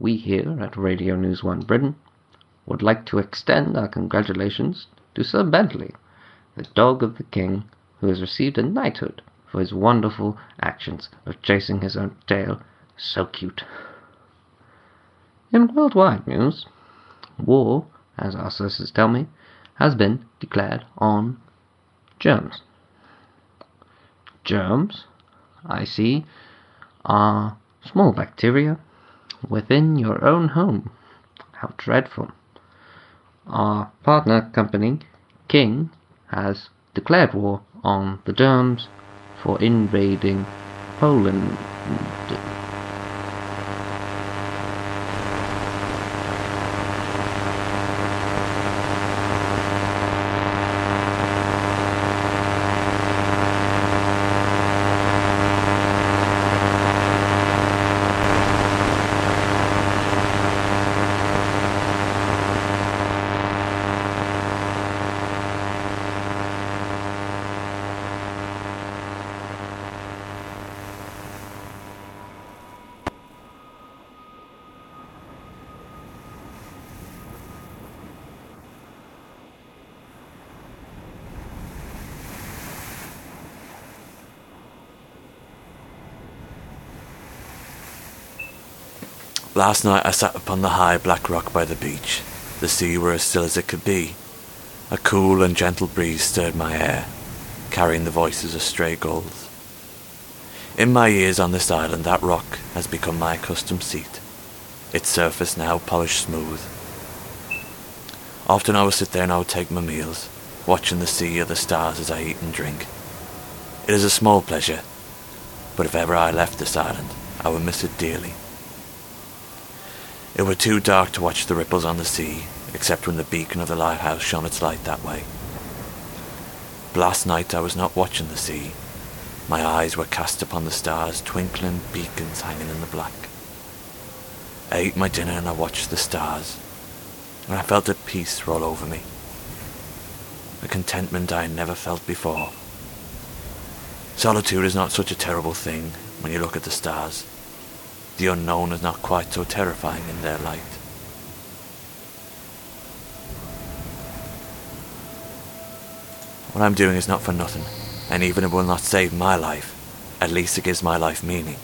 we here at Radio News One Britain would like to extend our congratulations to Sir Bentley, the dog of the King, who has received a knighthood for his wonderful actions of chasing his own tail so cute. In worldwide news, war, as our sources tell me, has been declared on germs. Germs, I see, are small bacteria within your own home. How dreadful. Our partner company, King, has declared war on the germs for invading Poland. Last night I sat upon the high black rock by the beach. The sea were as still as it could be. A cool and gentle breeze stirred my hair, carrying the voices of stray gulls. In my years on this island, that rock has become my accustomed seat, its surface now polished smooth. Often I would sit there and I would take my meals, watching the sea or the stars as I eat and drink. It is a small pleasure, but if ever I left this island, I would miss it dearly. It were too dark to watch the ripples on the sea, except when the beacon of the lighthouse shone its light that way. But last night I was not watching the sea. My eyes were cast upon the stars, twinkling beacons hanging in the black. I ate my dinner and I watched the stars, and I felt a peace roll over me, a contentment I had never felt before. Solitude is not such a terrible thing when you look at the stars the unknown is not quite so terrifying in their light. What I'm doing is not for nothing, and even if it will not save my life, at least it gives my life meaning.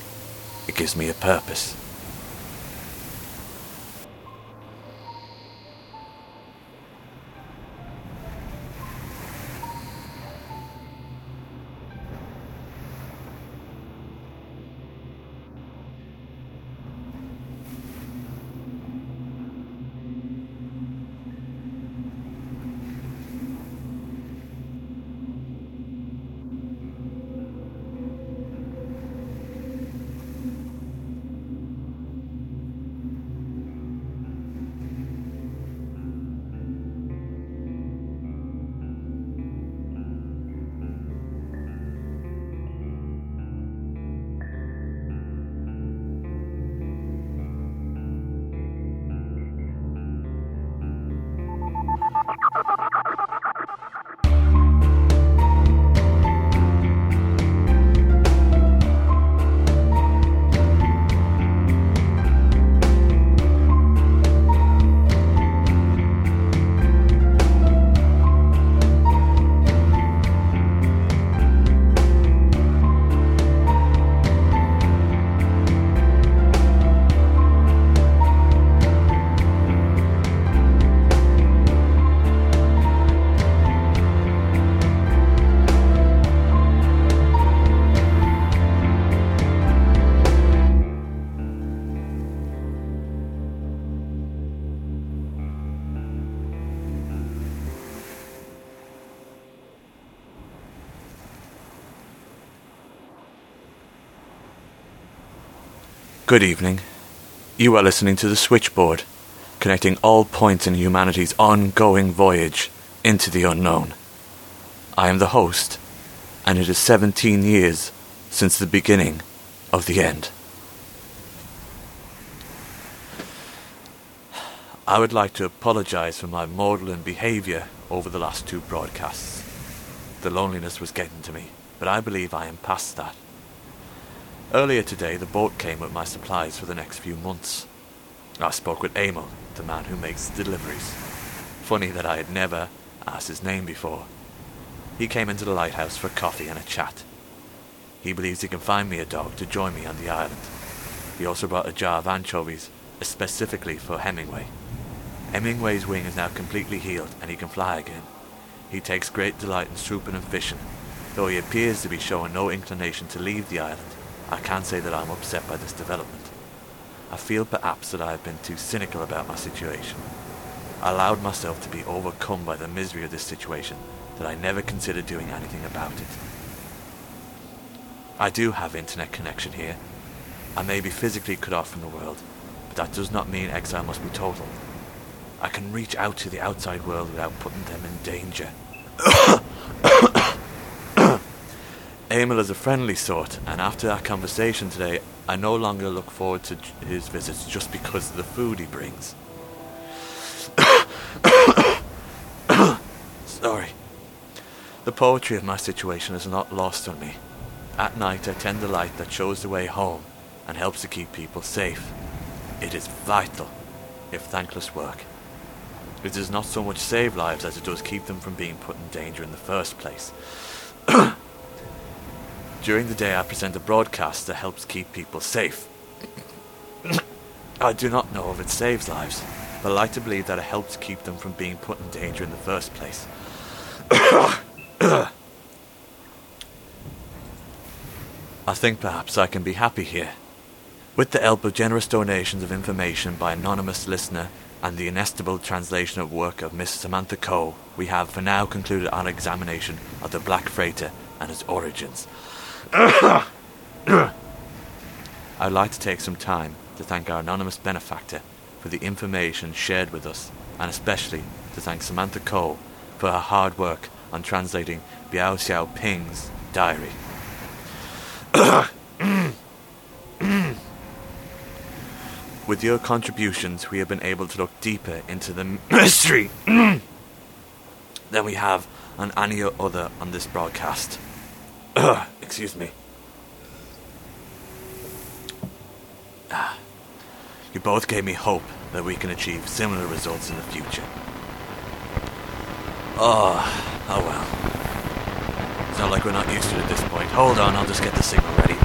It gives me a purpose. Good evening. You are listening to the Switchboard, connecting all points in humanity's ongoing voyage into the unknown. I am the host, and it is 17 years since the beginning of the end. I would like to apologize for my maudlin behavior over the last two broadcasts. The loneliness was getting to me, but I believe I am past that. Earlier today, the boat came with my supplies for the next few months. I spoke with Emil, the man who makes the deliveries. Funny that I had never asked his name before. He came into the lighthouse for coffee and a chat. He believes he can find me a dog to join me on the island. He also brought a jar of anchovies specifically for Hemingway. Hemingway's wing is now completely healed and he can fly again. He takes great delight in swooping and fishing. Though he appears to be showing no inclination to leave the island, I can't say that I'm upset by this development. I feel perhaps that I have been too cynical about my situation. I allowed myself to be overcome by the misery of this situation that I never considered doing anything about it. I do have internet connection here. I may be physically cut off from the world, but that does not mean exile must be total. I can reach out to the outside world without putting them in danger. Emil is a friendly sort, and after our conversation today, I no longer look forward to his visits just because of the food he brings. Sorry. The poetry of my situation is not lost on me. At night, I tend the light that shows the way home and helps to keep people safe. It is vital, if thankless work. It does not so much save lives as it does keep them from being put in danger in the first place. During the day, I present a broadcast that helps keep people safe. I do not know if it saves lives, but I like to believe that it helps keep them from being put in danger in the first place. I think perhaps I can be happy here. With the help of generous donations of information by anonymous listener and the inestimable translation of work of Miss Samantha Cole, we have for now concluded our examination of the Black Freighter and its origins. I'd like to take some time to thank our anonymous benefactor for the information shared with us, and especially to thank Samantha Cole for her hard work on translating Biao Xiao Ping's diary. With your contributions, we have been able to look deeper into the mystery than we have on any other on this broadcast. Excuse me. Ah. You both gave me hope that we can achieve similar results in the future. Oh, oh well. It's not like we're not used to it at this point. Hold on, I'll just get the signal ready.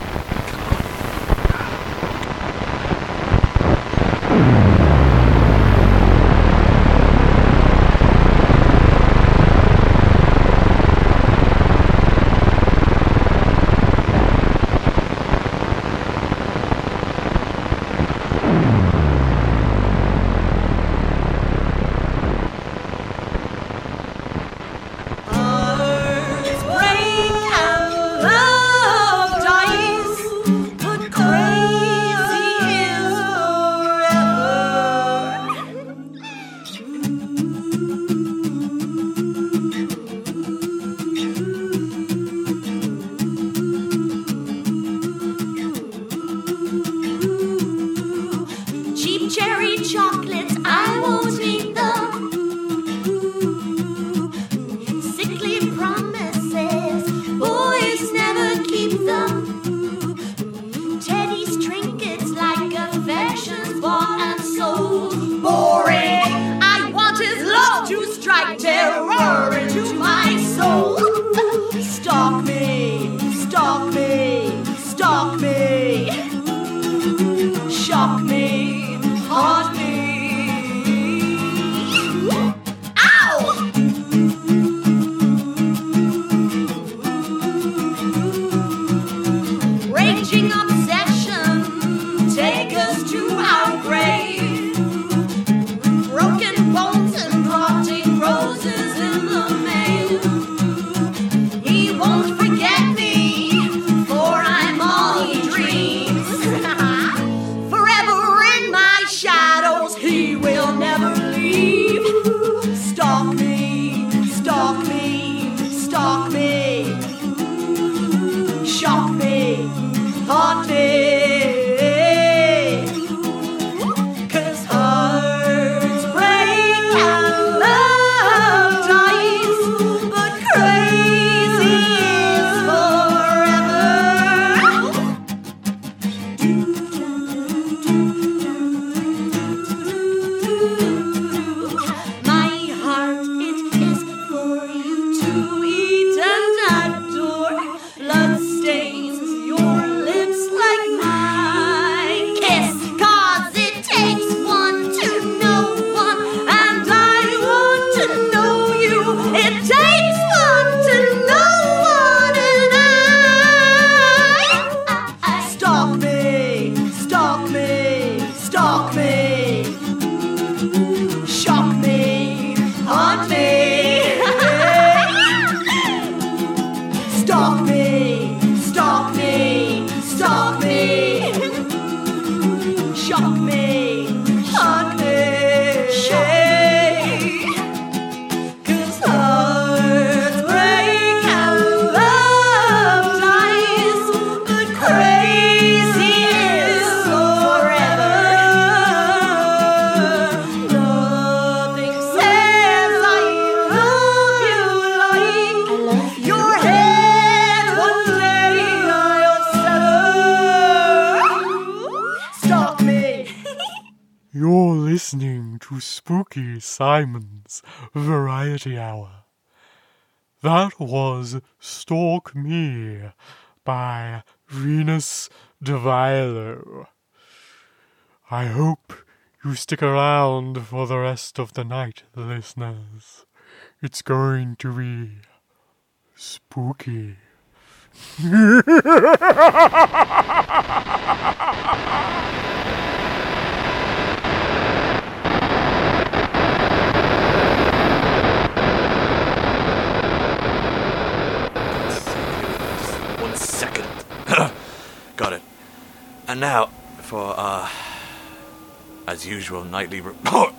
Listening to Spooky Simon's Variety Hour. That was Stalk Me by Venus de Vilo. I hope you stick around for the rest of the night, listeners. It's going to be spooky. One second. Got it. And now for uh as usual nightly report.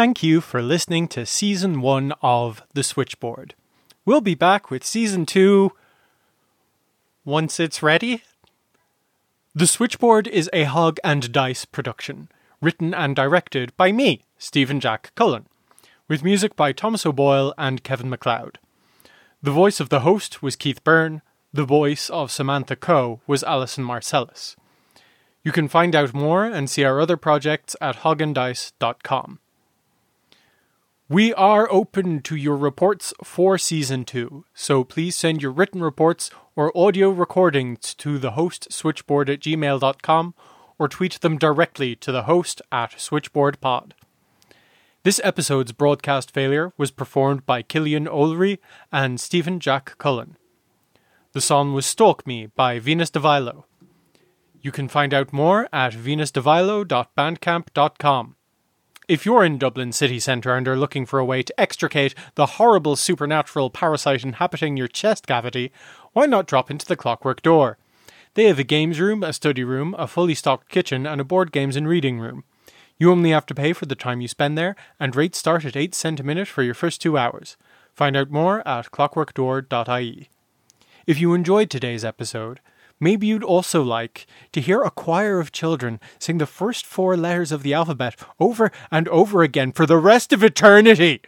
Thank you for listening to season one of The Switchboard. We'll be back with season two once it's ready. The Switchboard is a Hog and Dice production, written and directed by me, Stephen Jack Cullen, with music by Thomas O'Boyle and Kevin MacLeod. The voice of the host was Keith Byrne, the voice of Samantha Cole was Alison Marcellus. You can find out more and see our other projects at hogandice.com. We are open to your reports for season two, so please send your written reports or audio recordings to the host switchboard at gmail.com or tweet them directly to the host at switchboardpod. This episode's broadcast failure was performed by Cillian Ollry and Stephen Jack Cullen. The song was Stalk Me by Venus de Vilo. You can find out more at venusdevilo.bandcamp.com. If you're in Dublin city centre and are looking for a way to extricate the horrible supernatural parasite inhabiting your chest cavity, why not drop into the Clockwork Door? They have a games room, a study room, a fully stocked kitchen, and a board games and reading room. You only have to pay for the time you spend there, and rates start at 8 cent a minute for your first two hours. Find out more at clockworkdoor.ie. If you enjoyed today's episode, maybe you'd also like to hear a choir of children sing the first four letters of the alphabet over and over again for the rest of eternity.